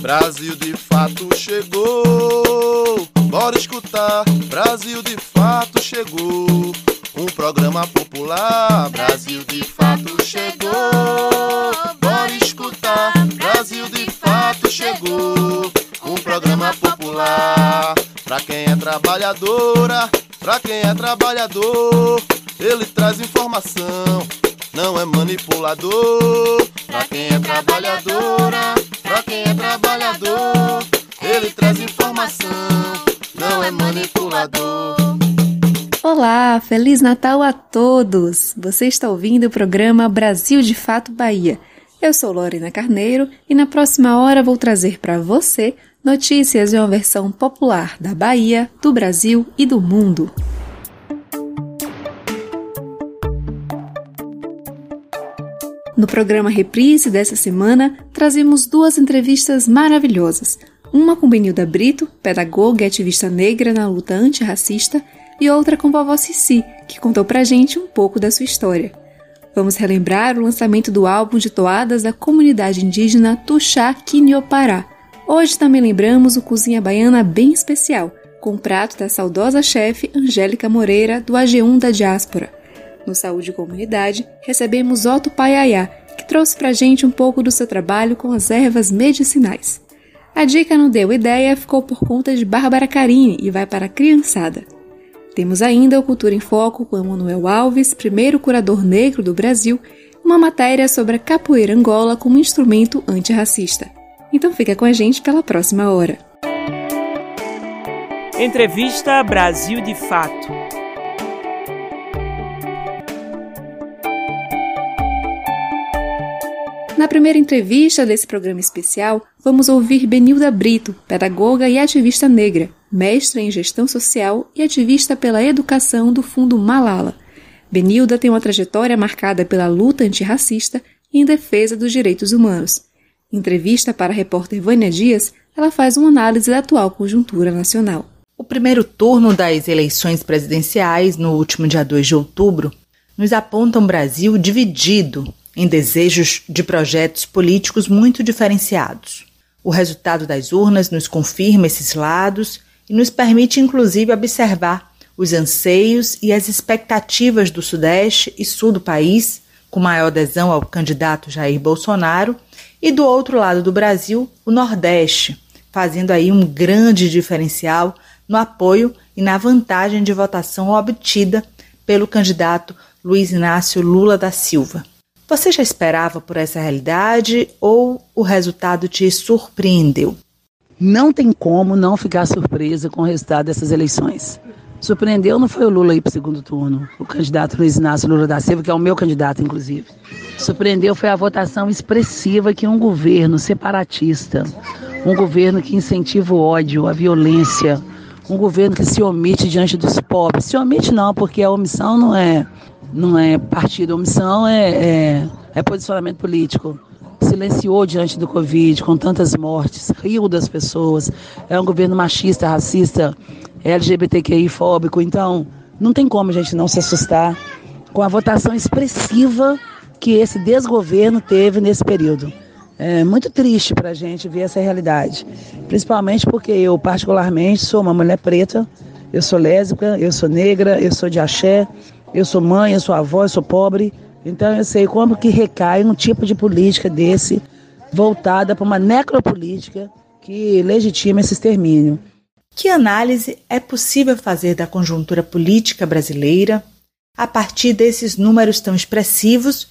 Brasil de fato chegou. Bora escutar, Brasil de fato chegou. Um programa popular, Brasil de fato chegou. Bora escutar, Brasil de fato chegou. Um programa popular, pra quem é trabalhadora, pra quem é trabalhador, ele traz informação, não é manipulador. Pra quem é trabalhadora, pra quem é trabalhador, ele traz informação, não é manipulador. Olá, Feliz Natal a todos! Você está ouvindo o programa Brasil de Fato Bahia. Eu sou Lorena Carneiro e na próxima hora vou trazer para você notícias de uma versão popular da Bahia, do Brasil e do mundo. No programa Reprise dessa semana, trazemos duas entrevistas maravilhosas. Uma com Benilda Brito, pedagoga e ativista negra na luta antirracista, e outra com vovó Cici, que contou pra gente um pouco da sua história. Vamos relembrar o lançamento do álbum de toadas da comunidade indígena Tuxá Quiniopará. Hoje também lembramos o Cozinha Baiana bem especial, com o prato da saudosa chefe Angélica Moreira, do AG1 da Diáspora. No Saúde e Comunidade, recebemos Otto Paiaiá, que trouxe pra gente um pouco do seu trabalho com as ervas medicinais. A dica não deu ideia ficou por conta de Bárbara Carini e vai para a criançada. Temos ainda o Cultura em Foco com Emanuel Alves, primeiro curador negro do Brasil, uma matéria sobre a capoeira Angola como instrumento antirracista. Então fica com a gente pela próxima hora. Entrevista Brasil de Fato. Na primeira entrevista desse programa especial, vamos ouvir Benilda Brito, pedagoga e ativista negra, mestra em gestão social e ativista pela educação do Fundo Malala. Benilda tem uma trajetória marcada pela luta antirracista e em defesa dos direitos humanos. Em entrevista para a repórter Vânia Dias, ela faz uma análise da atual conjuntura nacional. O primeiro turno das eleições presidenciais, no último dia 2 de outubro, nos aponta um Brasil dividido em desejos de projetos políticos muito diferenciados. O resultado das urnas nos confirma esses lados e nos permite, inclusive, observar os anseios e as expectativas do Sudeste e Sul do país, com maior adesão ao candidato Jair Bolsonaro, e do outro lado do Brasil, o Nordeste, fazendo aí um grande diferencial no apoio e na vantagem de votação obtida pelo candidato Luiz Inácio Lula da Silva. Você já esperava por essa realidade ou o resultado te surpreendeu? Não tem como não ficar surpresa com o resultado dessas eleições. Surpreendeu não foi o Lula ir para o segundo turno, o candidato Luiz Inácio Lula da Silva, que é o meu candidato, inclusive. Surpreendeu foi a votação expressiva que um governo separatista, um governo que incentiva o ódio, a violência, um governo que se omite diante dos pobres. Se omite não, porque a omissão não é não é partido, omissão é, é, é posicionamento político. Silenciou diante do Covid, com tantas mortes, riu das pessoas. É um governo machista, racista, LGBTQI fóbico. Então, não tem como a gente não se assustar com a votação expressiva que esse desgoverno teve nesse período. É muito triste para a gente ver essa realidade, principalmente porque eu, particularmente, sou uma mulher preta, eu sou lésbica, eu sou negra, eu sou de axé, eu sou mãe, eu sou avó, eu sou pobre. Então eu sei como que recai um tipo de política desse voltada para uma necropolítica que legitima esse extermínio. Que análise é possível fazer da conjuntura política brasileira a partir desses números tão expressivos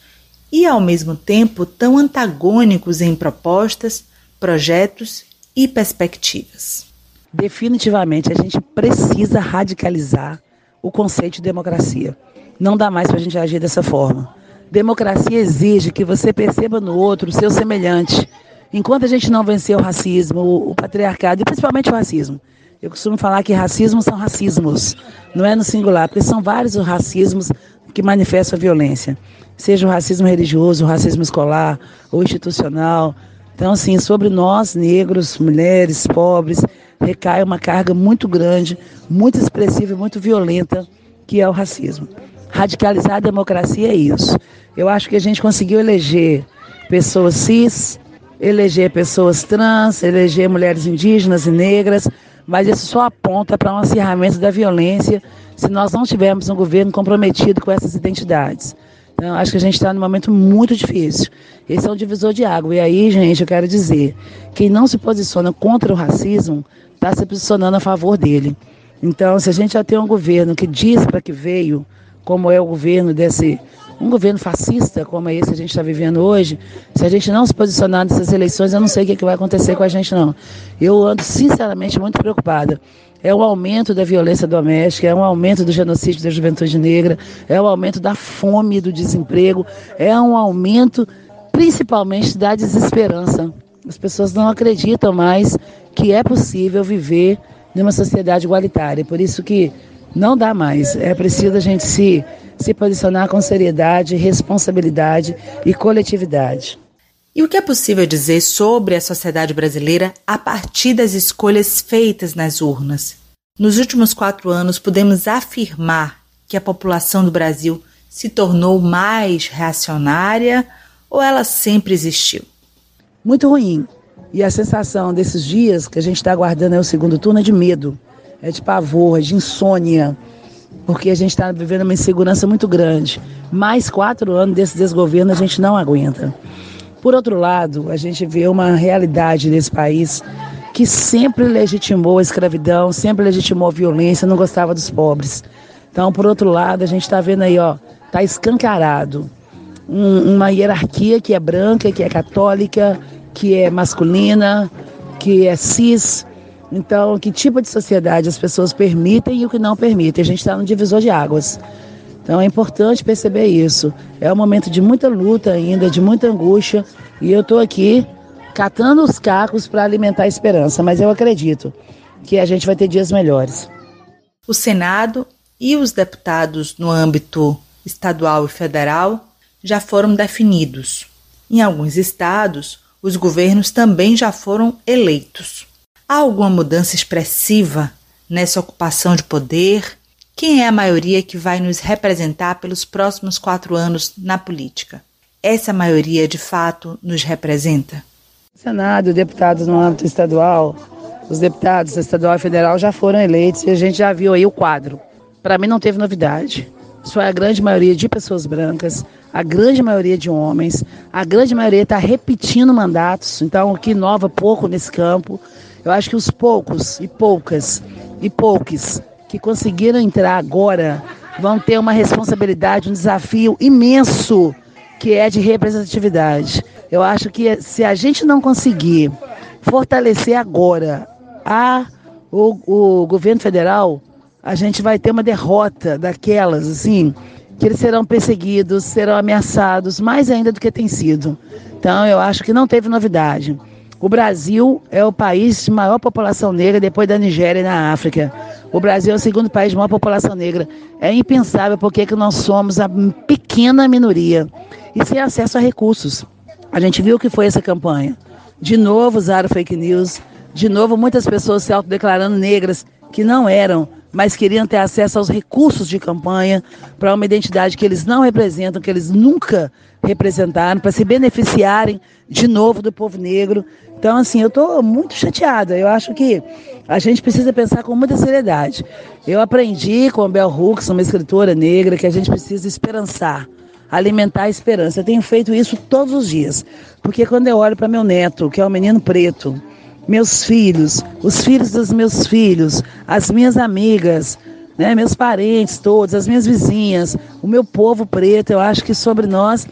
e, ao mesmo tempo, tão antagônicos em propostas, projetos e perspectivas? Definitivamente, a gente precisa radicalizar o conceito de democracia. Não dá mais para a gente agir dessa forma. Democracia exige que você perceba no outro o seu semelhante. Enquanto a gente não vencer o racismo, o, patriarcado e principalmente o racismo, eu costumo falar que racismo são racismos, não é no singular, porque são vários os racismos que manifestam a violência, seja o racismo religioso, o racismo escolar ou institucional. Então, assim, sobre nós, negros, mulheres, pobres, recai uma carga muito grande, muito expressiva e muito violenta, que é o racismo. Radicalizar a democracia é isso. Eu acho que a gente conseguiu eleger pessoas cis, eleger pessoas trans, eleger mulheres indígenas e negras, mas isso só aponta para um acirramento da violência se nós não tivermos um governo comprometido com essas identidades. Então, acho que a gente está num momento muito difícil. Esse é um divisor de água. E aí, gente, eu quero dizer: quem não se posiciona contra o racismo está se posicionando a favor dele. Então, se a gente já tem um governo que diz para que veio, como é o governo desse um governo fascista como é esse que a gente está vivendo hoje, se a gente não se posicionar nessas eleições, eu não sei o que, que vai acontecer com a gente, não. Eu ando, sinceramente, muito preocupada. É um aumento da violência doméstica, é um aumento do genocídio da juventude negra, é um aumento da fome do desemprego, é um aumento, principalmente, da desesperança. As pessoas não acreditam mais que é possível viver numa sociedade igualitária. Por isso que não dá mais. É preciso a gente se se posicionar com seriedade, responsabilidade e coletividade. E o que é possível dizer sobre a sociedade brasileira a partir das escolhas feitas nas urnas? Nos últimos quatro anos, podemos afirmar que a população do Brasil se tornou mais reacionária ou ela sempre existiu? Muito ruim. E a sensação desses dias que a gente está aguardando é o segundo turno é de medo, é de pavor, é de insônia porque a gente está vivendo uma insegurança muito grande. Mais quatro anos desse desgoverno a gente não aguenta. Por outro lado, a gente vê uma realidade nesse país que sempre legitimou a escravidão, sempre legitimou a violência, não gostava dos pobres. Então, por outro lado, a gente está vendo aí, ó, tá escancarado um, uma hierarquia que é branca, que é católica, que é masculina, que é cis, então, que tipo de sociedade as pessoas permitem e o que não permitem? A gente está no divisor de águas. Então é importante perceber isso. É um momento de muita luta ainda, de muita angústia, e eu estou aqui catando os cacos para alimentar a esperança, mas eu acredito que a gente vai ter dias melhores. O Senado e os deputados no âmbito estadual e federal já foram definidos. Em alguns estados, os governos também já foram eleitos. Há alguma mudança expressiva nessa ocupação de poder? Quem é a maioria que vai nos representar pelos próximos quatro anos na política? Essa maioria de fato nos representa? Senado, deputados no âmbito estadual, os deputados estadual e federal já foram eleitos e a gente já viu aí o quadro. Para mim não teve novidade. Isso é a grande maioria de pessoas brancas, a grande maioria de homens, a grande maioria está repetindo mandatos, então o que inova pouco nesse campo. Eu acho que os poucos e poucas e poucos que conseguiram entrar agora vão ter uma responsabilidade, um desafio imenso que é de representatividade. Eu acho que se a gente não conseguir fortalecer agora a, o, o governo federal, a gente vai ter uma derrota daquelas, assim, que eles serão perseguidos, serão ameaçados, mais ainda do que tem sido. Então, eu acho que não teve novidade. O Brasil é o país de maior população negra depois da Nigéria na África. O Brasil é o segundo país de maior população negra. É impensável porque que nós somos a pequena minoria e sem acesso a recursos. A gente viu o que foi essa campanha. De novo usaram fake news, de novo muitas pessoas se autodeclarando negras que não eram, mas queriam ter acesso aos recursos de campanha para uma identidade que eles não representam, que eles nunca representaram, para se beneficiarem de novo do povo negro. Então, assim, eu estou muito chateada. Eu acho que a gente precisa pensar com muita seriedade. Eu aprendi com a Bell Hooks, uma escritora negra, que a gente precisa esperançar, alimentar a esperança. Eu tenho feito isso todos os dias. Porque quando eu olho para meu neto, que é um menino preto, meus filhos, os filhos dos meus filhos, as minhas amigas, né, meus parentes todos, as minhas vizinhas, o meu povo preto, eu acho que sobre nós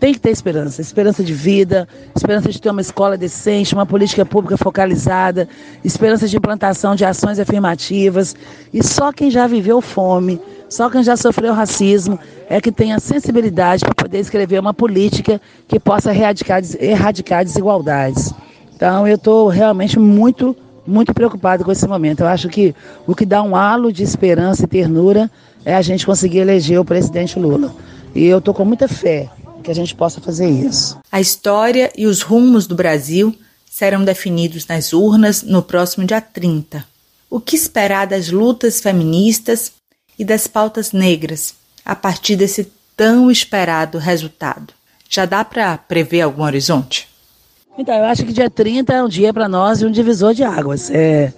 tem que ter esperança, esperança de vida, esperança de ter uma escola decente, uma política pública focalizada, esperança de implantação de ações afirmativas. E só quem já viveu fome, só quem já sofreu racismo é que tem a sensibilidade para poder escrever uma política que possa erradicar, erradicar desigualdades. Então eu estou realmente muito, muito preocupado com esse momento. Eu acho que o que dá um halo de esperança e ternura é a gente conseguir eleger o presidente Lula. E eu estou com muita fé que a gente possa fazer isso. A história e os rumos do Brasil serão definidos nas urnas no próximo dia 30. O que esperar das lutas feministas e das pautas negras a partir desse tão esperado resultado? Já dá para prever algum horizonte? Então, eu acho que dia 30 é um dia para nós de um divisor de águas. É,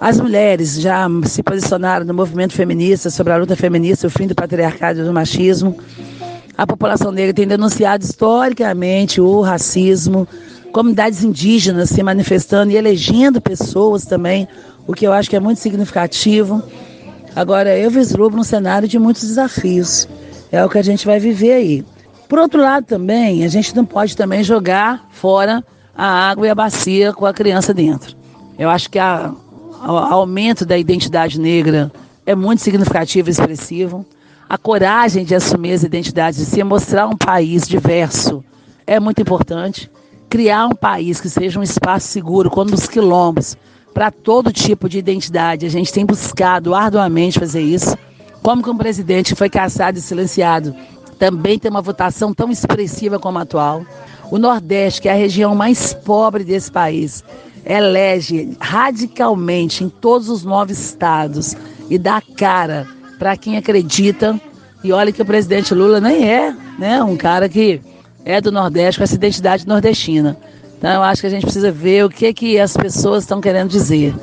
as mulheres já se posicionaram no movimento feminista, sobre a luta feminista, o fim do patriarcado e do machismo. A população negra tem denunciado historicamente o racismo, comunidades indígenas se manifestando e elegendo pessoas também, o que eu acho que é muito significativo. Agora, eu vislumbro um cenário de muitos desafios. É o que a gente vai viver aí. Por outro lado, também, a gente não pode também jogar fora a água e a bacia com a criança dentro. Eu acho que o aumento da identidade negra é muito significativo e expressivo. A coragem de assumir as identidades, de se mostrar um país diverso, é muito importante criar um país que seja um espaço seguro, quando os quilombos, para todo tipo de identidade. A gente tem buscado arduamente fazer isso. Como que um presidente foi caçado e silenciado também tem uma votação tão expressiva como a atual. O Nordeste, que é a região mais pobre desse país, elege radicalmente em todos os nove estados e dá cara para quem acredita. E olha que o presidente Lula nem é né, um cara que é do Nordeste com essa identidade nordestina. Então eu acho que a gente precisa ver o que, que as pessoas estão querendo dizer.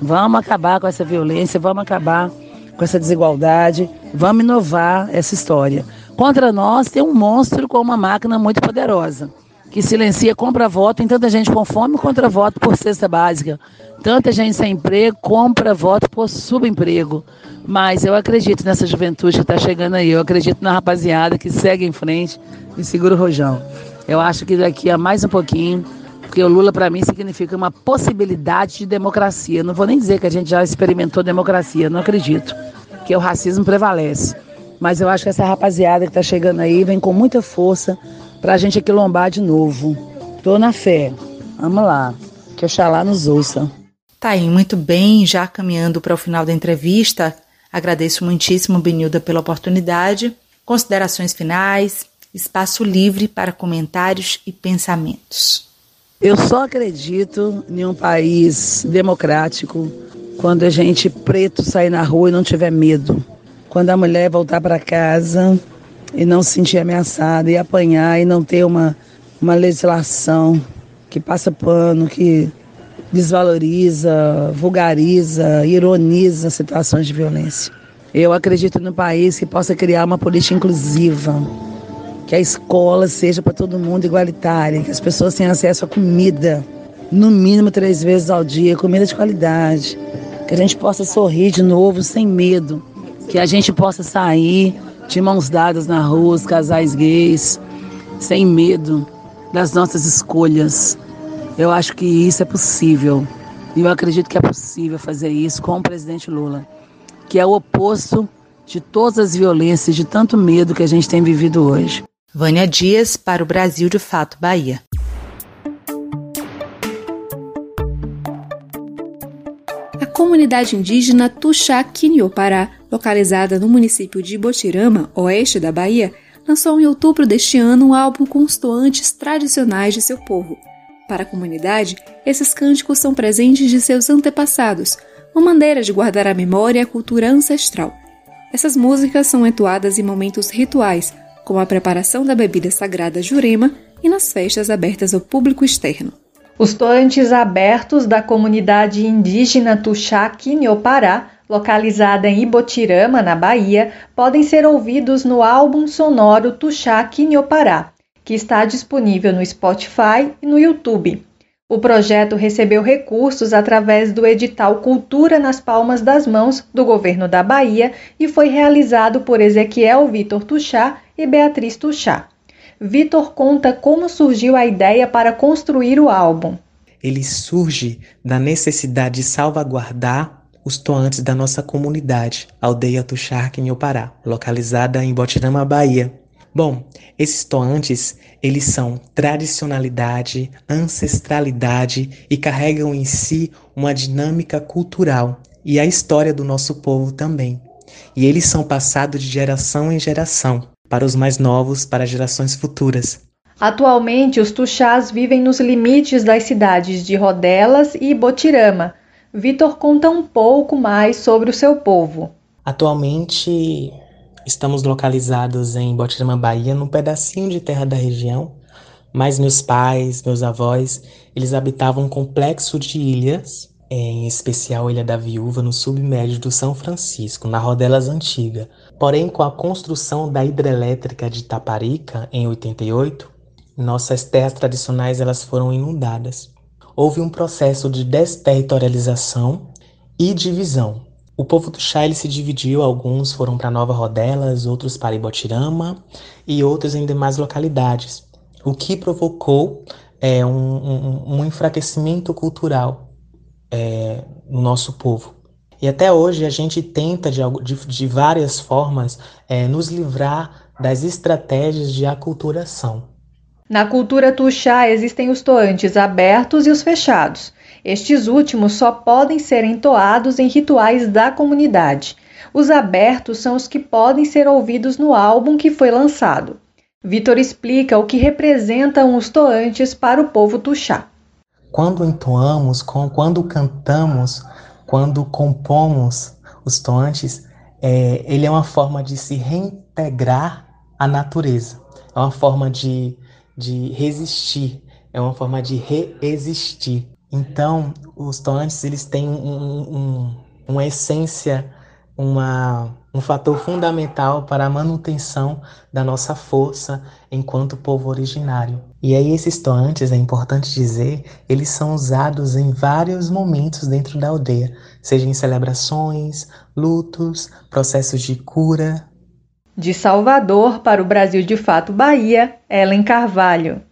Vamos acabar com essa violência, vamos acabar com essa desigualdade, vamos inovar essa história. Contra nós tem um monstro com uma máquina muito poderosa, que silencia compra voto em tanta gente com fome contra voto por cesta básica. Tanta gente sem emprego compra voto por subemprego. Mas eu acredito nessa juventude que está chegando aí. Eu acredito na rapaziada que segue em frente e segura o rojão. Eu acho que daqui a mais um pouquinho, porque o Lula para mim significa uma possibilidade de democracia. Não vou nem dizer que a gente já experimentou democracia, não acredito. Que o racismo prevalece. Mas eu acho que essa rapaziada que está chegando aí vem com muita força para a gente aquilombar de novo. Tô na fé. Vamos lá. Que Oxalá nos ouça. Tá aí, muito bem. Já caminhando para o final da entrevista, Agradeço muitíssimo, Benilda, pela oportunidade. Considerações finais, espaço livre para comentários e pensamentos. Eu só acredito em um país democrático quando a gente preto sair na rua e não tiver medo. Quando a mulher voltar para casa e não se sentir ameaçada e apanhar e não ter uma, uma legislação que passa pano, que desvaloriza, vulgariza, ironiza situações de violência. Eu acredito no país que possa criar uma política inclusiva, que a escola seja para todo mundo igualitária, que as pessoas tenham acesso a comida, no mínimo três vezes ao dia, comida de qualidade, que a gente possa sorrir de novo sem medo, que a gente possa sair de mãos dadas na rua, os casais gays, sem medo das nossas escolhas, eu acho que isso é possível. E eu acredito que é possível fazer isso com o presidente Lula, que é o oposto de todas as violências, de tanto medo que a gente tem vivido hoje. Vânia Dias para o Brasil de Fato Bahia. A comunidade indígena Tuxá Quiniopará, localizada no município de Botirama, oeste da Bahia, lançou em outubro deste ano um álbum com os toantes tradicionais de seu povo. Para a comunidade, esses cânticos são presentes de seus antepassados, uma maneira de guardar a memória e a cultura ancestral. Essas músicas são entoadas em momentos rituais, como a preparação da bebida sagrada Jurema e nas festas abertas ao público externo. Os toantes abertos da comunidade indígena Tuxá Quinhopará, localizada em Ibotirama, na Bahia, podem ser ouvidos no álbum sonoro Tuxá Quinhopará, que está disponível no Spotify e no YouTube. O projeto recebeu recursos através do edital Cultura nas Palmas das Mãos do governo da Bahia e foi realizado por Ezequiel Vitor Tuchá e Beatriz Tuchá. Vitor conta como surgiu a ideia para construir o álbum. Ele surge da necessidade de salvaguardar os toantes da nossa comunidade, Aldeia Tuxarca, em Pará, localizada em Botirama, Bahia. Bom, esses toantes, eles são tradicionalidade, ancestralidade e carregam em si uma dinâmica cultural e a história do nosso povo também. E eles são passados de geração em geração, para os mais novos, para gerações futuras. Atualmente, os tuxás vivem nos limites das cidades de Rodelas e Botirama. Vitor conta um pouco mais sobre o seu povo. Atualmente, Estamos localizados em Botirama, Bahia, num pedacinho de terra da região, Mas meus pais, meus avós, eles habitavam um complexo de ilhas, em especial a Ilha da Viúva, no submédio do São Francisco, na Rodelas Antiga. Porém, com a construção da hidrelétrica de Taparica, em 88, nossas terras tradicionais elas foram inundadas. Houve um processo de desterritorialização e divisão. O povo do chá se dividiu, alguns foram para Nova Rodelas, outros para Ibotirama e outros em demais localidades, o que provocou é, um, um, um enfraquecimento cultural é, no nosso povo. E até hoje a gente tenta de, de, de várias formas é, nos livrar das estratégias de aculturação. Na cultura tuxá existem os toantes abertos e os fechados. Estes últimos só podem ser entoados em rituais da comunidade. Os abertos são os que podem ser ouvidos no álbum que foi lançado. Vitor explica o que representam os toantes para o povo tuxá. Quando entoamos, quando cantamos, quando compomos os toantes, é, ele é uma forma de se reintegrar à natureza. É uma forma de de resistir, é uma forma de reexistir. Então, os toantes eles têm um, um, uma essência, uma, um fator fundamental para a manutenção da nossa força enquanto povo originário. E aí esses toantes, é importante dizer, eles são usados em vários momentos dentro da aldeia, seja em celebrações, lutos, processos de cura, de Salvador para o Brasil de Fato Bahia, Ellen Carvalho.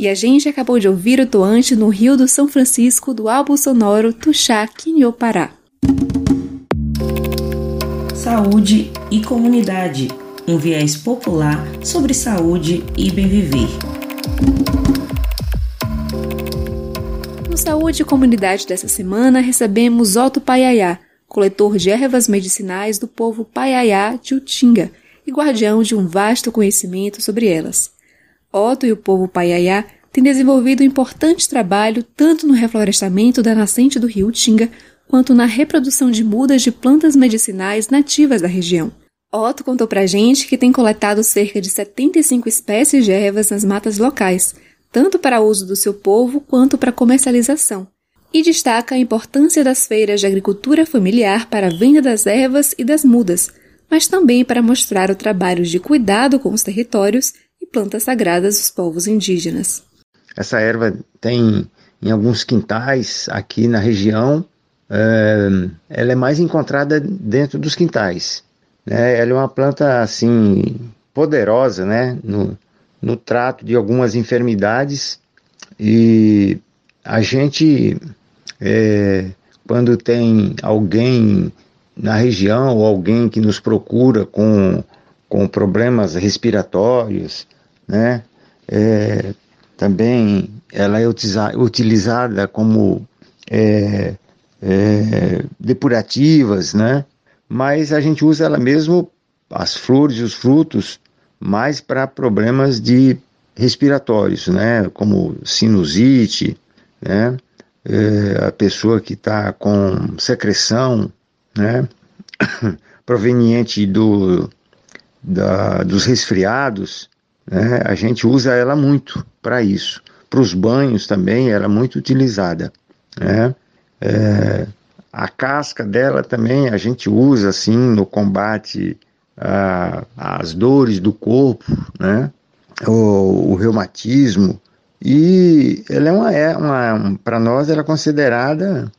E a gente acabou de ouvir o toante no Rio do São Francisco do álbum sonoro Tuxá Quinho Pará. Saúde e comunidade, um viés popular sobre saúde e bem viver. No Saúde e Comunidade dessa semana recebemos Otto Paiaiá, coletor de ervas medicinais do povo Paiaiá de Utinga e guardião de um vasto conhecimento sobre elas. Otto e o povo Paiaiá têm desenvolvido um importante trabalho tanto no reflorestamento da nascente do rio Utinga quanto na reprodução de mudas de plantas medicinais nativas da região. Otto contou pra gente que tem coletado cerca de 75 espécies de ervas nas matas locais, tanto para uso do seu povo quanto para comercialização, e destaca a importância das feiras de agricultura familiar para a venda das ervas e das mudas, mas também para mostrar o trabalho de cuidado com os territórios e plantas sagradas dos povos indígenas. Essa erva tem em alguns quintais aqui na região, é, ela é mais encontrada dentro dos quintais. Né? Ela é uma planta assim poderosa, né? No, no trato de algumas enfermidades e a gente é, quando tem alguém na região ou alguém que nos procura com, com problemas respiratórios, né? É, também ela é utilizada como é, é, depurativas, né? Mas a gente usa ela mesmo, as flores e os frutos, mais para problemas de respiratórios, né? Como sinusite, né? É, a pessoa que está com secreção né, proveniente do, da, dos resfriados, né, a gente usa ela muito para isso. Para os banhos também ela é muito utilizada. Né? É, a casca dela também a gente usa assim no combate às dores do corpo, né? o, o reumatismo. E ela é uma, é uma para nós ela é considerada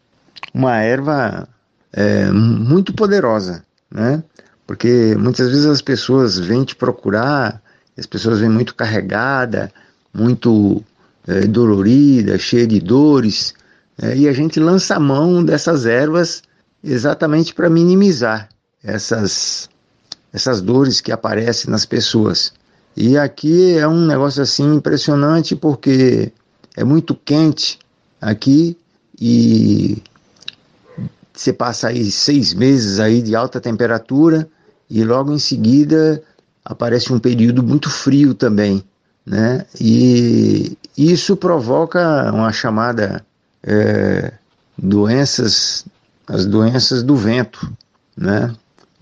uma erva é, muito poderosa, né? Porque muitas vezes as pessoas vêm te procurar, as pessoas vêm muito carregada, muito é, dolorida, cheia de dores, é, e a gente lança a mão dessas ervas exatamente para minimizar essas, essas dores que aparecem nas pessoas. E aqui é um negócio assim impressionante porque é muito quente aqui e você passa aí seis meses aí de alta temperatura e logo em seguida aparece um período muito frio também, né? E isso provoca uma chamada é, doenças, as doenças do vento, né?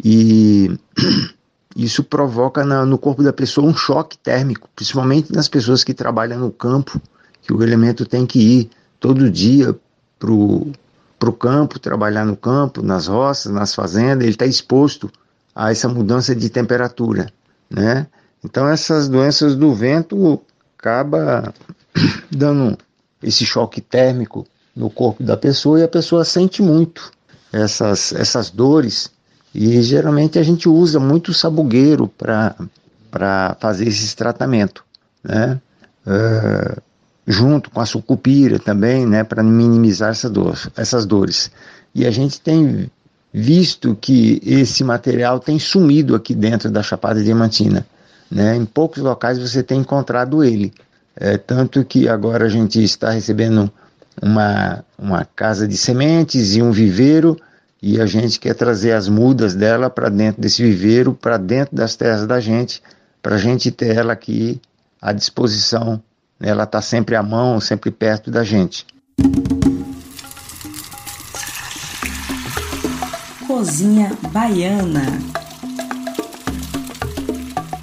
E isso provoca na, no corpo da pessoa um choque térmico, principalmente nas pessoas que trabalham no campo, que o elemento tem que ir todo dia pro para o campo, trabalhar no campo, nas roças, nas fazendas, ele está exposto a essa mudança de temperatura, né? Então essas doenças do vento acaba dando esse choque térmico no corpo da pessoa e a pessoa sente muito essas, essas dores e geralmente a gente usa muito sabugueiro para fazer esse tratamento, né? Uh, junto com a sucupira também, né, para minimizar essa dor, essas dores. E a gente tem visto que esse material tem sumido aqui dentro da Chapada Diamantina. Né? Em poucos locais você tem encontrado ele. É, tanto que agora a gente está recebendo uma, uma casa de sementes e um viveiro e a gente quer trazer as mudas dela para dentro desse viveiro, para dentro das terras da gente, para a gente ter ela aqui à disposição ela está sempre à mão, sempre perto da gente. Cozinha Baiana.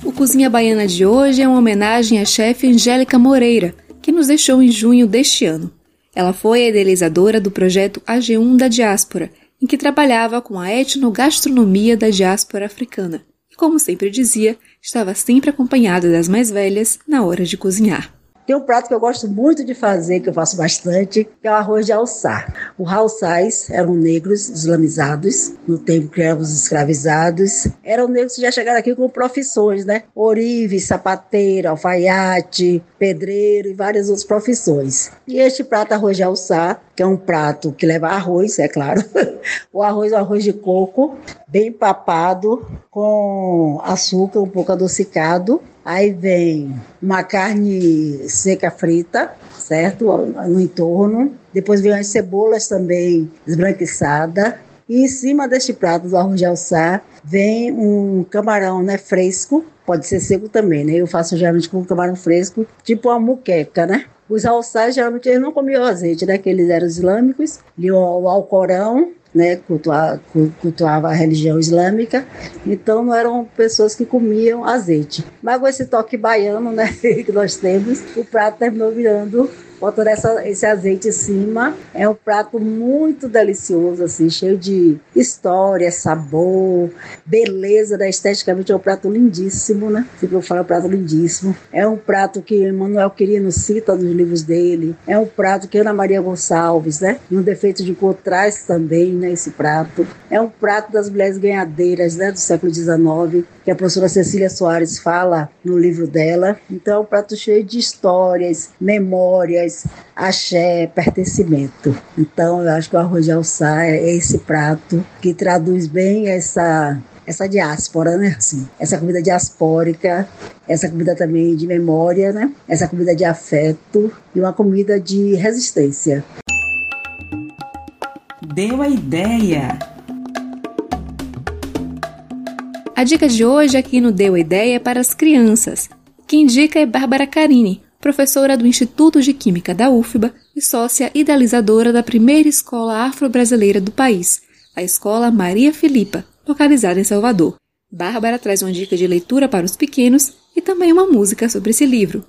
O Cozinha Baiana de hoje é uma homenagem à chefe Angélica Moreira, que nos deixou em junho deste ano. Ela foi a idealizadora do projeto AG1 da Diáspora, em que trabalhava com a etnogastronomia da diáspora africana. E como sempre dizia, estava sempre acompanhada das mais velhas na hora de cozinhar. Tem um prato que eu gosto muito de fazer, que eu faço bastante, que é o arroz de alçar. Os alçais eram negros islamizados, no tempo que eram os escravizados. Eram negros que já chegaram aqui com profissões, né? Orive, sapateiro, alfaiate, pedreiro e várias outras profissões. E este prato arroz de alçar, que é um prato que leva arroz, é claro. o arroz é arroz de coco, bem papado, com açúcar um pouco adocicado Aí vem uma carne seca frita, certo? No entorno. Depois vem as cebolas também esbranquiçadas. E em cima deste prato do arroz de alçar vem um camarão né, fresco, pode ser seco também, né? Eu faço geralmente com camarão fresco, tipo uma muqueca, né? Os alçais geralmente eles não comiam azeite, né? Que eles eram islâmicos, liam o Alcorão né, cultuava, cultuava a religião islâmica, então não eram pessoas que comiam azeite. Mas com esse toque baiano né, que nós temos, o prato terminou virando botando essa, esse azeite em cima. É um prato muito delicioso, assim, cheio de história, sabor, beleza, né? esteticamente é um prato lindíssimo, né? Sempre eu falo é um prato lindíssimo. É um prato que Manuel Quirino cita nos livros dele. É um prato que Ana Maria Gonçalves, né? Um defeito de cor traz também, né? Esse prato. É um prato das mulheres ganhadeiras, né? Do século XIX, que a professora Cecília Soares fala no livro dela. Então, é um prato cheio de histórias, memórias, traz axé, pertencimento. Então, eu acho que o arroz de alçá é esse prato que traduz bem essa essa diáspora, né? Assim, essa comida diaspórica, essa comida também de memória, né? Essa comida de afeto e uma comida de resistência. Deu a ideia. A dica de hoje aqui no Deu a Ideia é para as crianças. Quem indica é Bárbara Carini, professora do Instituto de Química da UFBA e sócia idealizadora da primeira escola afro-brasileira do país, a Escola Maria Filipa, localizada em Salvador. Bárbara traz uma dica de leitura para os pequenos e também uma música sobre esse livro.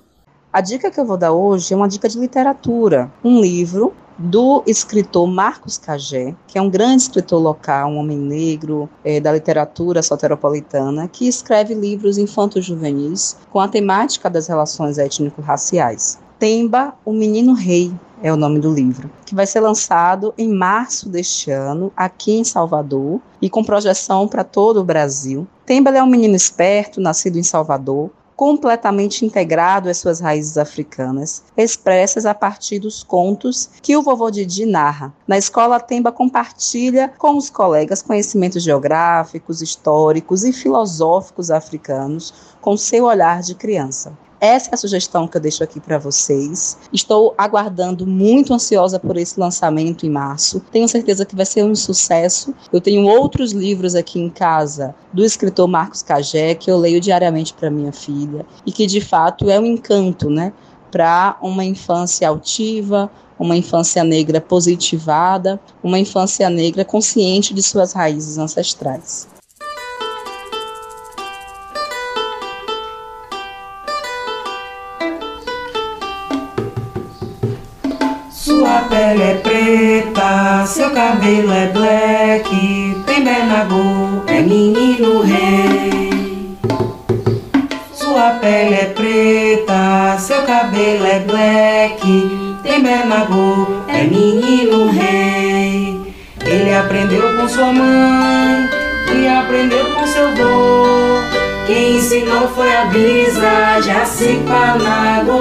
A dica que eu vou dar hoje é uma dica de literatura, um livro do escritor Marcos Cagé, que é um grande escritor local, um homem negro é, da literatura soteropolitana, que escreve livros infanto-juvenis com a temática das relações étnico-raciais. Temba, o Menino Rei, é o nome do livro, que vai ser lançado em março deste ano, aqui em Salvador, e com projeção para todo o Brasil. Temba é um menino esperto, nascido em Salvador, completamente integrado às suas raízes africanas, expressas a partir dos contos que o vovô Didi narra. Na escola, Temba compartilha com os colegas conhecimentos geográficos, históricos e filosóficos africanos com seu olhar de criança. Essa é a sugestão que eu deixo aqui para vocês. Estou aguardando muito ansiosa por esse lançamento em março. Tenho certeza que vai ser um sucesso. Eu tenho outros livros aqui em casa do escritor Marcos Cagé que eu leio diariamente para minha filha e que de fato é um encanto, né, para uma infância altiva, uma infância negra positivada, uma infância negra consciente de suas raízes ancestrais. Pele é preta, seu cabelo é black, tem Bernagô, é menino rei. Sua pele é preta, seu cabelo é black, tem Bernagô, é menino rei. Ele aprendeu com sua mãe e aprendeu com seu vô. Quem ensinou foi a Bisa, Jacipanagô.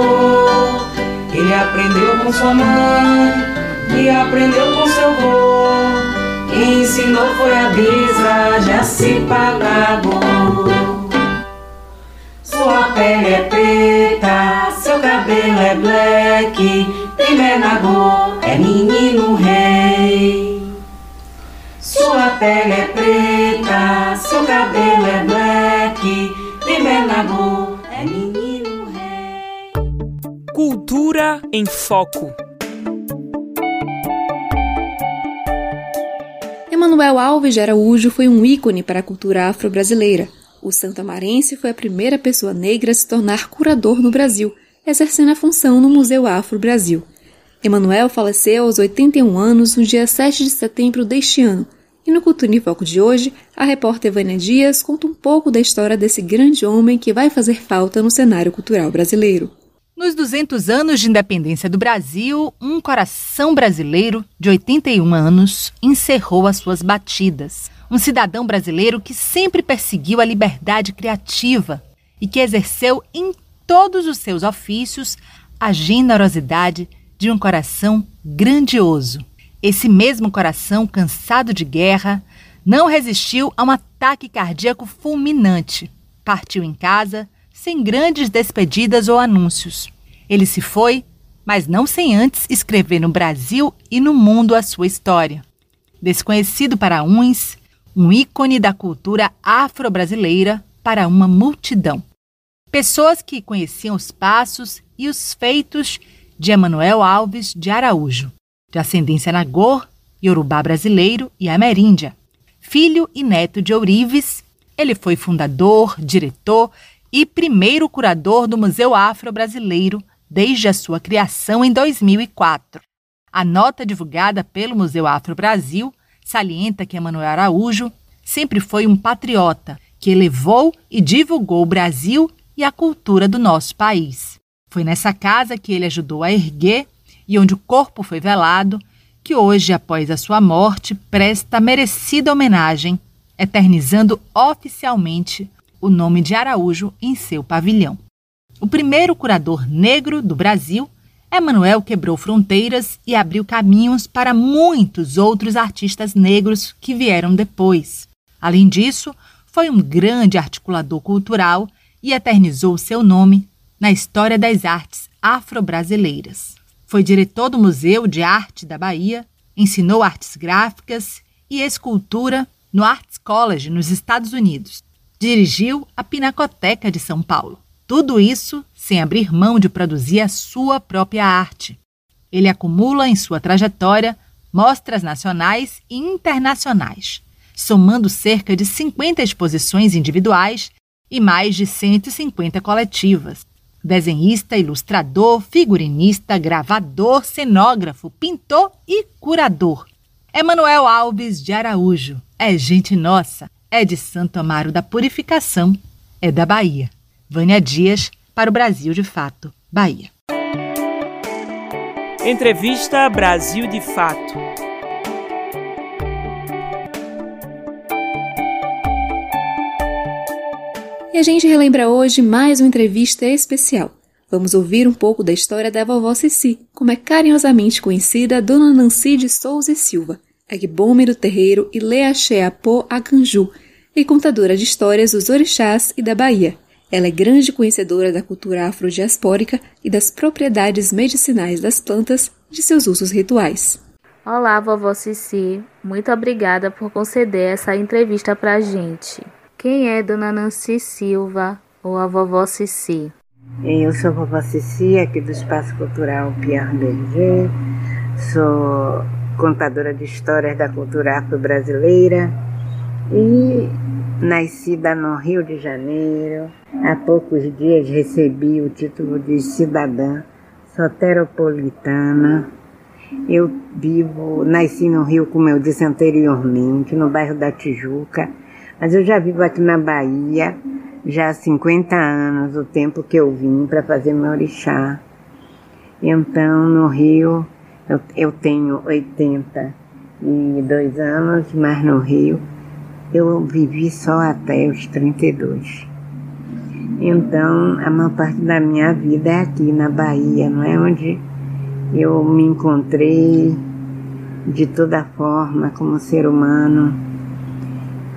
Ele aprendeu com sua mãe e aprendeu com seu vô. Quem ensinou foi a Bisa, já se pagou. Sua pele é preta, seu cabelo é black, tem menagô, é menino rei. Sua pele é preta, seu cabelo é black, tem menagô, é menino Cultura em Foco. Emanuel Alves de Araújo foi um ícone para a cultura afro-brasileira. O santamarense foi a primeira pessoa negra a se tornar curador no Brasil, exercendo a função no Museu Afro Brasil. Emanuel faleceu aos 81 anos no dia 7 de setembro deste ano. E no Cultura em Foco de hoje, a repórter Vânia Dias conta um pouco da história desse grande homem que vai fazer falta no cenário cultural brasileiro. Nos 200 anos de independência do Brasil, um coração brasileiro de 81 anos encerrou as suas batidas. Um cidadão brasileiro que sempre perseguiu a liberdade criativa e que exerceu em todos os seus ofícios a generosidade de um coração grandioso. Esse mesmo coração, cansado de guerra, não resistiu a um ataque cardíaco fulminante. Partiu em casa, sem grandes despedidas ou anúncios. Ele se foi, mas não sem antes escrever no Brasil e no mundo a sua história. Desconhecido para uns, um ícone da cultura afro-brasileira para uma multidão. Pessoas que conheciam os passos e os feitos de Emanuel Alves de Araújo, de ascendência nagor, iorubá brasileiro e ameríndia. Filho e neto de Ourives, ele foi fundador, diretor e primeiro curador do Museu Afro-Brasileiro desde a sua criação em 2004. A nota divulgada pelo Museu Afro-Brasil salienta que Emanuel Araújo sempre foi um patriota que elevou e divulgou o Brasil e a cultura do nosso país. Foi nessa casa que ele ajudou a erguer e onde o corpo foi velado que hoje, após a sua morte, presta merecida homenagem, eternizando oficialmente o nome de Araújo em seu pavilhão. O primeiro curador negro do Brasil, Emanuel quebrou fronteiras e abriu caminhos para muitos outros artistas negros que vieram depois. Além disso, foi um grande articulador cultural e eternizou seu nome na história das artes afro-brasileiras. Foi diretor do Museu de Arte da Bahia, ensinou artes gráficas e escultura no Arts College, nos Estados Unidos. Dirigiu a Pinacoteca de São Paulo. Tudo isso sem abrir mão de produzir a sua própria arte. Ele acumula em sua trajetória mostras nacionais e internacionais, somando cerca de 50 exposições individuais e mais de 150 coletivas. Desenhista, ilustrador, figurinista, gravador, cenógrafo, pintor e curador. Emanuel Alves de Araújo é gente nossa, é de Santo Amaro da Purificação, é da Bahia. Vânia Dias, para o Brasil de Fato, Bahia. Entrevista Brasil de Fato. E a gente relembra hoje mais uma entrevista especial. Vamos ouvir um pouco da história da vovó Cici, como é carinhosamente conhecida Dona Nancy de Souza e Silva, Agbome do Terreiro e Leaxeapô Acanju, e contadora de histórias dos orixás e da Bahia. Ela é grande conhecedora da cultura afrodiaspórica e das propriedades medicinais das plantas de seus usos rituais. Olá, vovó Cici. Muito obrigada por conceder essa entrevista pra gente. Quem é Dona Nancy Silva ou a vovó Cici? Eu sou a vovó Cici, aqui do Espaço Cultural Pierre Berger. Sou contadora de histórias da cultura afro-brasileira e nascida no Rio de Janeiro. Há poucos dias recebi o título de cidadã soteropolitana. Eu vivo, nasci no Rio, como eu disse anteriormente, no bairro da Tijuca mas eu já vivo aqui na Bahia já há 50 anos, o tempo que eu vim para fazer meu orixá. Então, no Rio, eu, eu tenho 82 anos, mas no Rio eu vivi só até os 32. Então, a maior parte da minha vida é aqui na Bahia, não é? Onde eu me encontrei de toda forma como ser humano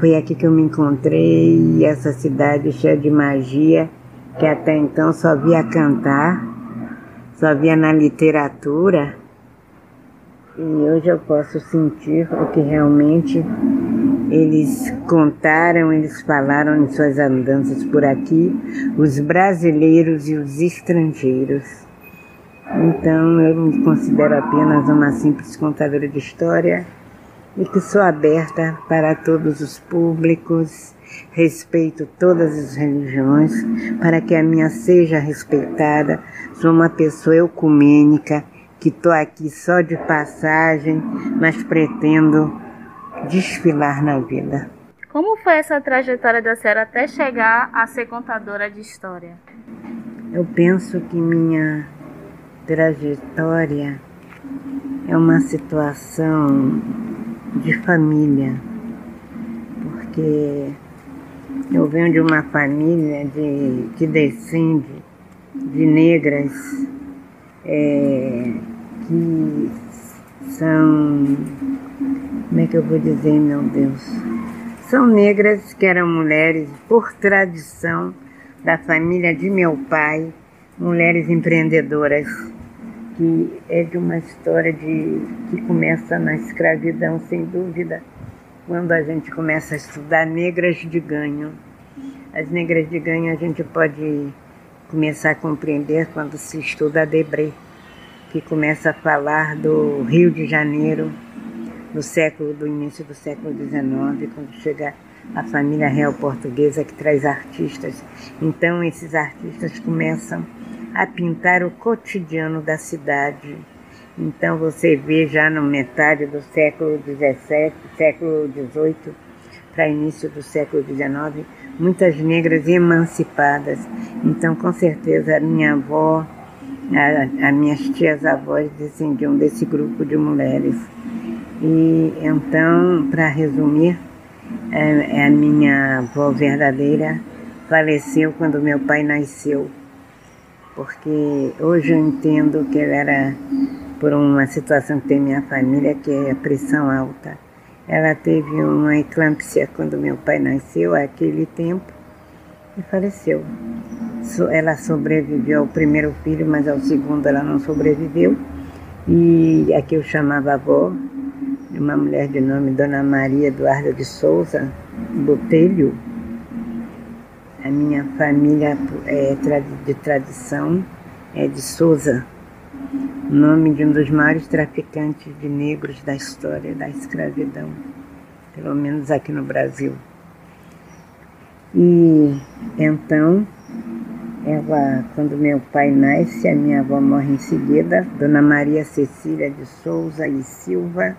foi aqui que eu me encontrei, essa cidade cheia de magia, que até então só via cantar, só via na literatura. E hoje eu posso sentir o que realmente eles contaram, eles falaram em suas andanças por aqui, os brasileiros e os estrangeiros. Então eu me considero apenas uma simples contadora de história e que sou aberta para todos os públicos, respeito todas as religiões, para que a minha seja respeitada. Sou uma pessoa ecumênica, que estou aqui só de passagem, mas pretendo desfilar na vida. Como foi essa trajetória da senhora até chegar a ser contadora de história? Eu penso que minha trajetória é uma situação de família, porque eu venho de uma família de, que descende de negras é, que são. Como é que eu vou dizer, meu Deus? São negras que eram mulheres por tradição da família de meu pai, mulheres empreendedoras, que é de uma história de, que começa na escravidão, sem dúvida, quando a gente começa a estudar negras de ganho. As negras de ganho a gente pode começar a compreender quando se estuda a Debré, que começa a falar do Rio de Janeiro, do século, do início do século XIX, quando chega a família real portuguesa que traz artistas. Então esses artistas começam a pintar o cotidiano da cidade. Então você vê já no metade do século XVII, século XVIII para início do século XIX, muitas negras emancipadas. Então com certeza a minha avó, a, a minhas tias avós descendiam desse grupo de mulheres. E então, para resumir, é, é, a minha avó verdadeira faleceu quando meu pai nasceu, porque hoje eu entendo que ela era por uma situação que tem minha família, que é a pressão alta. Ela teve uma eclâmpsia quando meu pai nasceu, aquele tempo, e faleceu. Ela sobreviveu ao primeiro filho, mas ao segundo ela não sobreviveu. E aqui eu chamava avó, uma mulher de nome Dona Maria Eduarda de Souza Botelho. A minha família é de tradição é de Souza, nome de um dos maiores traficantes de negros da história da escravidão, pelo menos aqui no Brasil. E então, ela, quando meu pai nasce, a minha avó morre em seguida, Dona Maria Cecília de Souza e Silva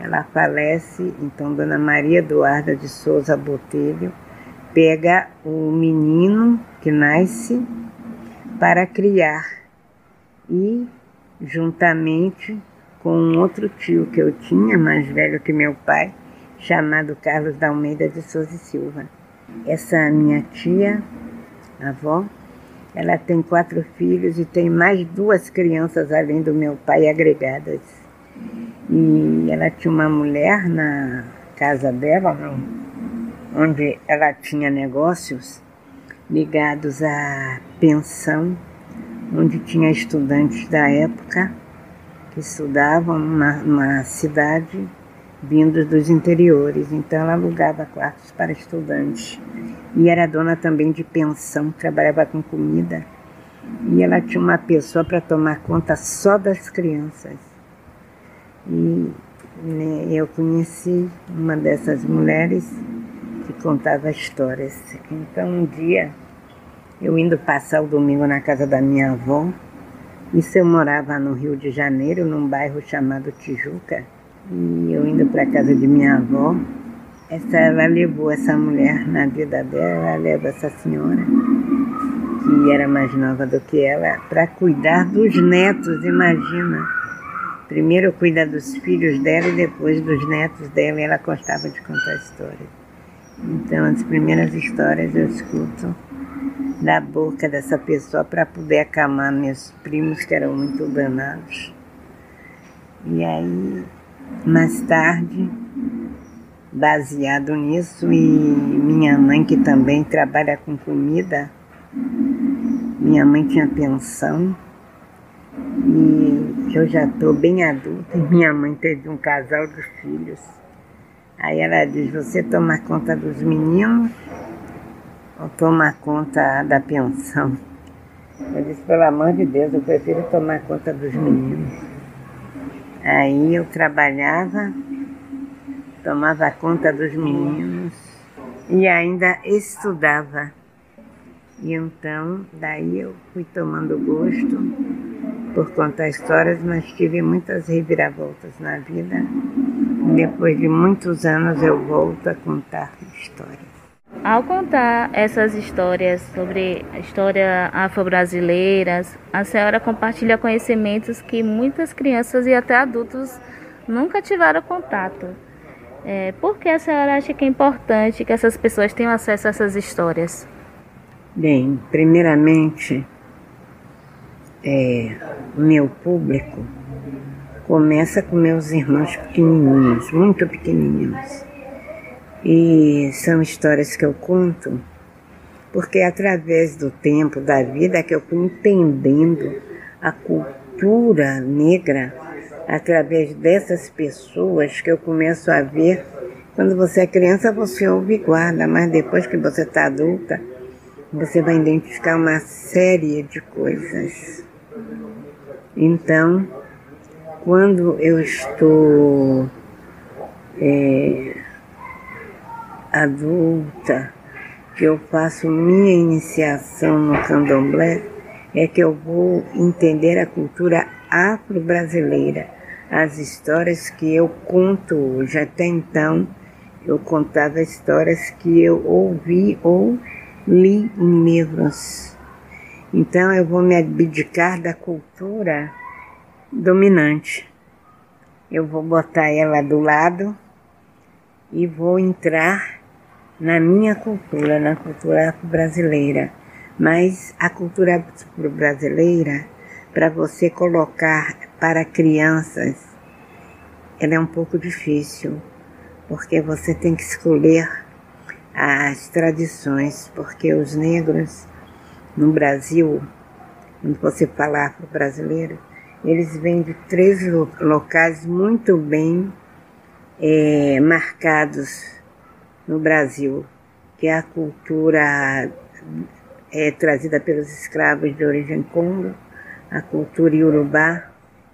ela falece, então Dona Maria Eduarda de Souza Botelho pega o menino que nasce para criar e juntamente com um outro tio que eu tinha, mais velho que meu pai, chamado Carlos da Almeida de Souza e Silva. Essa minha tia, avó, ela tem quatro filhos e tem mais duas crianças além do meu pai agregadas. E ela tinha uma mulher na casa dela, onde ela tinha negócios ligados à pensão, onde tinha estudantes da época que estudavam numa cidade vindos dos interiores. Então ela alugava quartos para estudantes. E era dona também de pensão, trabalhava com comida. E ela tinha uma pessoa para tomar conta só das crianças. E né, eu conheci uma dessas mulheres que contava histórias. Então um dia, eu indo passar o domingo na casa da minha avó, isso eu morava no Rio de Janeiro, num bairro chamado Tijuca, e eu indo para a casa de minha avó, essa, ela levou essa mulher na vida dela, ela leva essa senhora, que era mais nova do que ela, para cuidar dos netos, imagina Primeiro cuida dos filhos dela e depois dos netos dela, e ela gostava de contar histórias. Então, as primeiras histórias eu escuto da boca dessa pessoa para poder acalmar meus primos que eram muito danados. E aí, mais tarde, baseado nisso, e minha mãe, que também trabalha com comida, minha mãe tinha pensão e eu já estou bem adulta e minha mãe teve um casal de filhos. Aí ela diz, você toma conta dos meninos ou toma conta da pensão? Eu disse, pelo amor de Deus, eu prefiro tomar conta dos meninos. Aí eu trabalhava, tomava conta dos meninos e ainda estudava. E então, daí eu fui tomando gosto por contar histórias, mas tive muitas reviravoltas na vida. Depois de muitos anos eu volto a contar histórias. Ao contar essas histórias sobre a história afro-brasileira, a senhora compartilha conhecimentos que muitas crianças e até adultos nunca tiveram contato. É, por que a senhora acha que é importante que essas pessoas tenham acesso a essas histórias? Bem, primeiramente, é, meu público começa com meus irmãos pequenininhos, muito pequenininhos. E são histórias que eu conto porque é através do tempo, da vida, que eu fui entendendo a cultura negra através dessas pessoas que eu começo a ver. Quando você é criança, você ouve e guarda, mas depois que você está adulta, você vai identificar uma série de coisas. Então, quando eu estou é, adulta, que eu faço minha iniciação no candomblé, é que eu vou entender a cultura afro-brasileira, as histórias que eu conto hoje. Até então, eu contava histórias que eu ouvi ou li em livros. Então, eu vou me abdicar da cultura dominante. Eu vou botar ela do lado e vou entrar na minha cultura, na cultura brasileira. Mas a cultura brasileira, para você colocar para crianças, ela é um pouco difícil, porque você tem que escolher as tradições, porque os negros no Brasil, quando você fala afro-brasileiro, eles vêm de três locais muito bem é, marcados no Brasil, que é a cultura é, trazida pelos escravos de origem congo, a cultura iorubá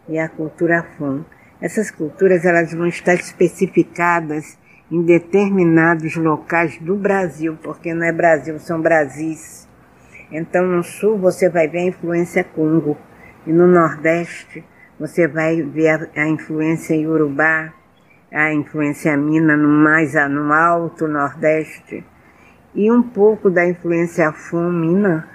e a cultura afon. Essas culturas elas vão estar especificadas em determinados locais do Brasil, porque não é Brasil, são Brasis. Então no sul você vai ver a influência congo e no nordeste você vai ver a, a influência iorubá, a influência mina no mais no alto nordeste. E um pouco da influência mina,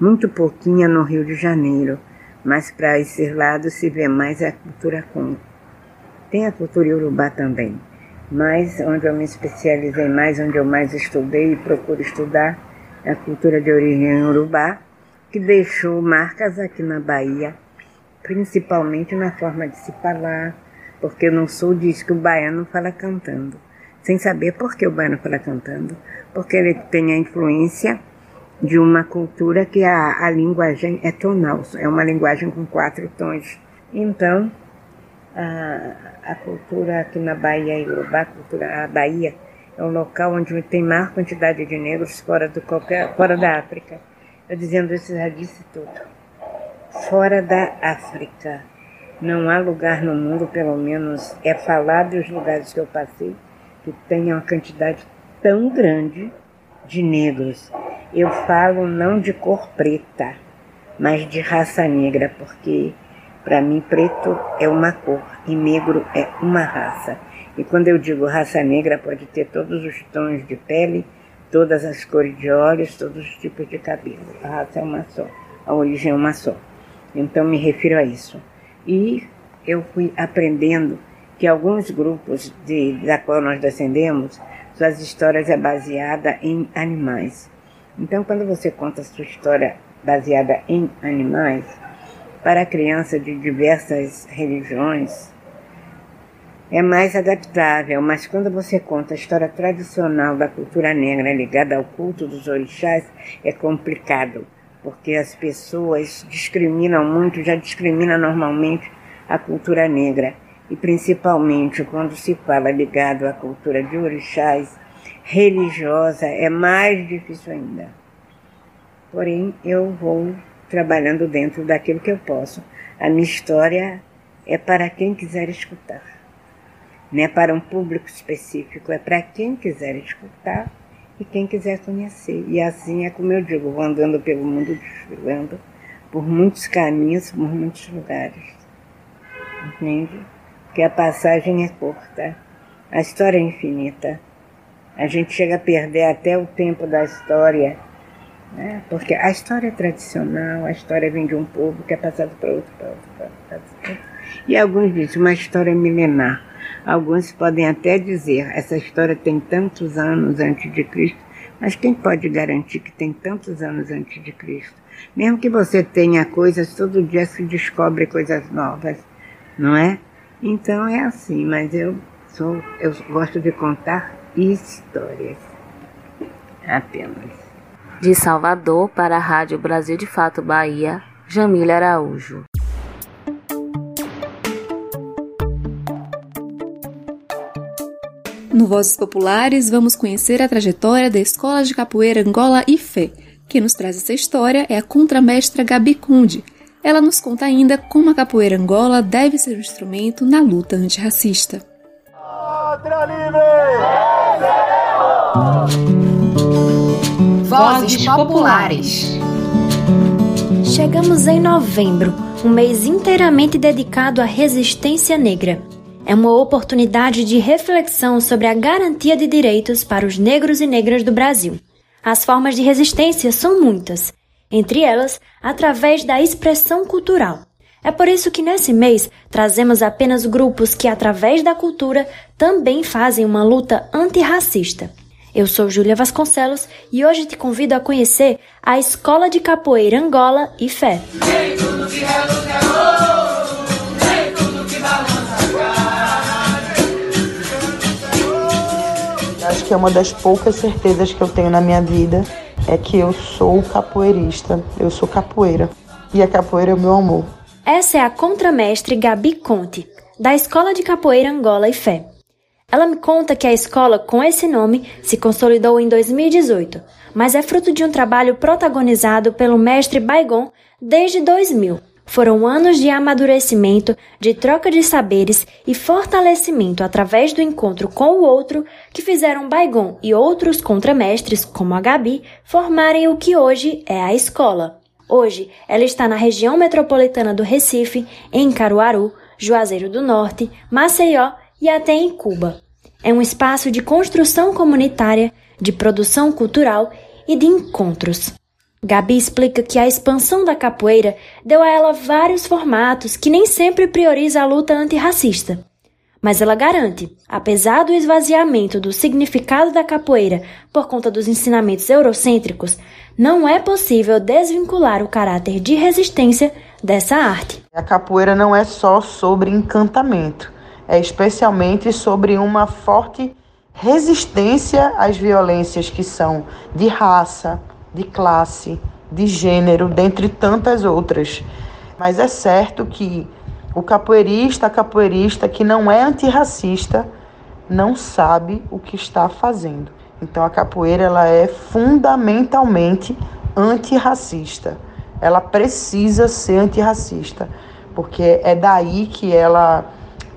muito pouquinha no Rio de Janeiro, mas para esses lados se vê mais a cultura congo. Tem a cultura urubá também, mas onde eu me especializei mais, onde eu mais estudei e procuro estudar, é a cultura de origem urubá, que deixou marcas aqui na Bahia, principalmente na forma de se falar, porque eu não sou diz que o baiano fala cantando, sem saber por que o baiano fala cantando, porque ele tem a influência de uma cultura que a, a linguagem é tonal, é uma linguagem com quatro tons. Então, a, a cultura aqui na Bahia, Iorubá, a, cultura, a Bahia, é um local onde tem maior quantidade de negros fora, do qualquer, fora da África. Eu dizendo isso já disse tudo. Fora da África. Não há lugar no mundo, pelo menos é falado os lugares que eu passei, que tenha uma quantidade tão grande de negros. Eu falo não de cor preta, mas de raça negra, porque para mim preto é uma cor e negro é uma raça. E quando eu digo raça negra, pode ter todos os tons de pele, todas as cores de olhos, todos os tipos de cabelo. A raça é uma só, a origem é uma só. Então me refiro a isso. E eu fui aprendendo que alguns grupos de, da qual nós descendemos, suas histórias é baseada em animais. Então, quando você conta sua história baseada em animais, para criança de diversas religiões, é mais adaptável, mas quando você conta a história tradicional da cultura negra ligada ao culto dos orixás, é complicado porque as pessoas discriminam muito, já discriminam normalmente a cultura negra. E principalmente quando se fala ligado à cultura de orixás, religiosa, é mais difícil ainda. Porém, eu vou trabalhando dentro daquilo que eu posso. A minha história é para quem quiser escutar. Não é para um público específico, é para quem quiser escutar e quem quiser conhecer. E assim é como eu digo, vou andando pelo mundo desfilando por muitos caminhos, por muitos lugares. Entende? Porque a passagem é curta, a história é infinita. A gente chega a perder até o tempo da história, né? porque a história é tradicional, a história vem de um povo que é passado para outro, para outro, para outro. E alguns dizem uma história milenar. Alguns podem até dizer essa história tem tantos anos antes de Cristo, mas quem pode garantir que tem tantos anos antes de Cristo? Mesmo que você tenha coisas, todo dia se descobre coisas novas, não é? Então é assim, mas eu sou, eu gosto de contar histórias. Apenas. De Salvador para a Rádio Brasil de Fato Bahia, Jamília Araújo. No Vozes Populares, vamos conhecer a trajetória da Escola de Capoeira Angola Fé. Quem nos traz essa história é a contramestra Gabi Conde. Ela nos conta ainda como a capoeira Angola deve ser um instrumento na luta antirracista. Vozes Populares. Chegamos em novembro, um mês inteiramente dedicado à resistência negra. É uma oportunidade de reflexão sobre a garantia de direitos para os negros e negras do Brasil. As formas de resistência são muitas, entre elas através da expressão cultural. É por isso que nesse mês trazemos apenas grupos que, através da cultura, também fazem uma luta antirracista. Eu sou Júlia Vasconcelos e hoje te convido a conhecer a Escola de Capoeira Angola e Fé. Acho que é uma das poucas certezas que eu tenho na minha vida é que eu sou capoeirista, eu sou capoeira. E a capoeira é o meu amor. Essa é a contramestre Gabi Conte, da Escola de Capoeira Angola e Fé. Ela me conta que a escola com esse nome se consolidou em 2018, mas é fruto de um trabalho protagonizado pelo mestre Baigon desde 2000. Foram anos de amadurecimento, de troca de saberes e fortalecimento através do encontro com o outro que fizeram Baigon e outros contramestres, como a Gabi, formarem o que hoje é a escola. Hoje, ela está na região metropolitana do Recife, em Caruaru, Juazeiro do Norte, Maceió e até em Cuba. É um espaço de construção comunitária, de produção cultural e de encontros. Gabi explica que a expansão da capoeira deu a ela vários formatos que nem sempre prioriza a luta antirracista. Mas ela garante, apesar do esvaziamento do significado da capoeira por conta dos ensinamentos eurocêntricos, não é possível desvincular o caráter de resistência dessa arte. A capoeira não é só sobre encantamento, é especialmente sobre uma forte resistência às violências que são de raça, de classe, de gênero, dentre tantas outras. Mas é certo que o capoeirista, a capoeirista que não é antirracista, não sabe o que está fazendo. Então a capoeira ela é fundamentalmente antirracista. Ela precisa ser antirracista, porque é daí que ela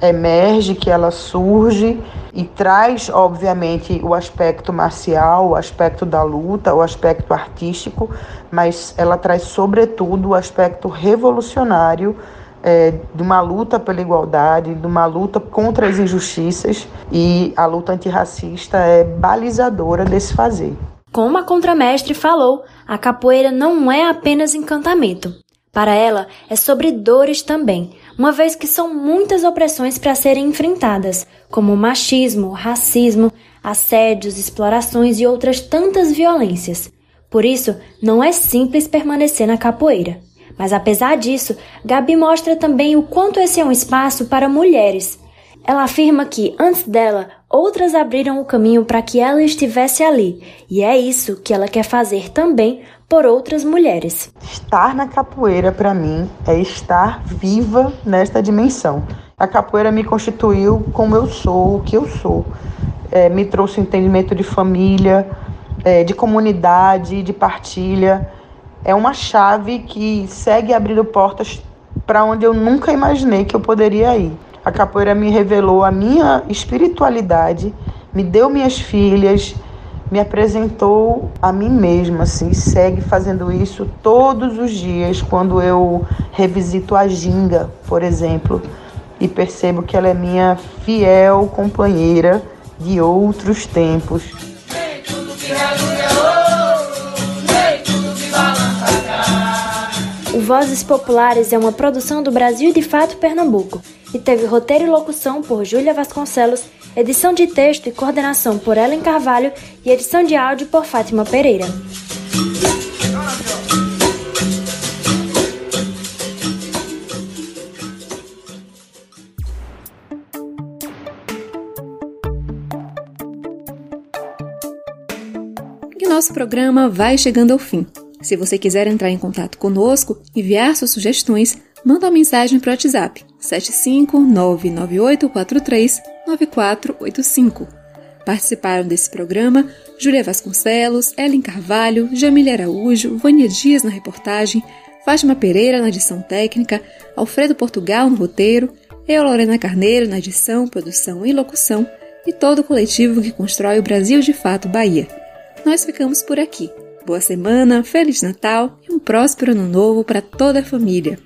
emerge, que ela surge e traz, obviamente, o aspecto marcial, o aspecto da luta, o aspecto artístico, mas ela traz, sobretudo, o aspecto revolucionário é, de uma luta pela igualdade, de uma luta contra as injustiças e a luta antirracista é balizadora desse fazer. Como a contramestre falou, a capoeira não é apenas encantamento. Para ela, é sobre dores também, uma vez que são muitas opressões para serem enfrentadas, como machismo, racismo, assédios, explorações e outras tantas violências. Por isso, não é simples permanecer na capoeira. Mas apesar disso, Gabi mostra também o quanto esse é um espaço para mulheres. Ela afirma que, antes dela, outras abriram o caminho para que ela estivesse ali, e é isso que ela quer fazer também por outras mulheres. Estar na capoeira, para mim, é estar viva nesta dimensão. A capoeira me constituiu como eu sou, o que eu sou. É, me trouxe entendimento de família, é, de comunidade, de partilha é uma chave que segue abrindo portas para onde eu nunca imaginei que eu poderia ir. A capoeira me revelou a minha espiritualidade, me deu minhas filhas, me apresentou a mim mesma, assim, segue fazendo isso todos os dias quando eu revisito a Ginga, por exemplo, e percebo que ela é minha fiel companheira de outros tempos. O Vozes Populares é uma produção do Brasil de Fato Pernambuco e teve roteiro e locução por Júlia Vasconcelos edição de texto e coordenação por Ellen Carvalho e edição de áudio por Fátima Pereira. E o nosso programa vai chegando ao fim. Se você quiser entrar em contato conosco, enviar suas sugestões, manda uma mensagem para o WhatsApp 75998439485. Participaram desse programa Júlia Vasconcelos, Ellen Carvalho, Jamília Araújo, Vânia Dias na reportagem, Fátima Pereira na edição técnica, Alfredo Portugal no roteiro, eu, Lorena Carneiro, na edição, produção e locução, e todo o coletivo que constrói o Brasil de Fato Bahia. Nós ficamos por aqui. Boa semana, Feliz Natal e um próspero Ano Novo para toda a família.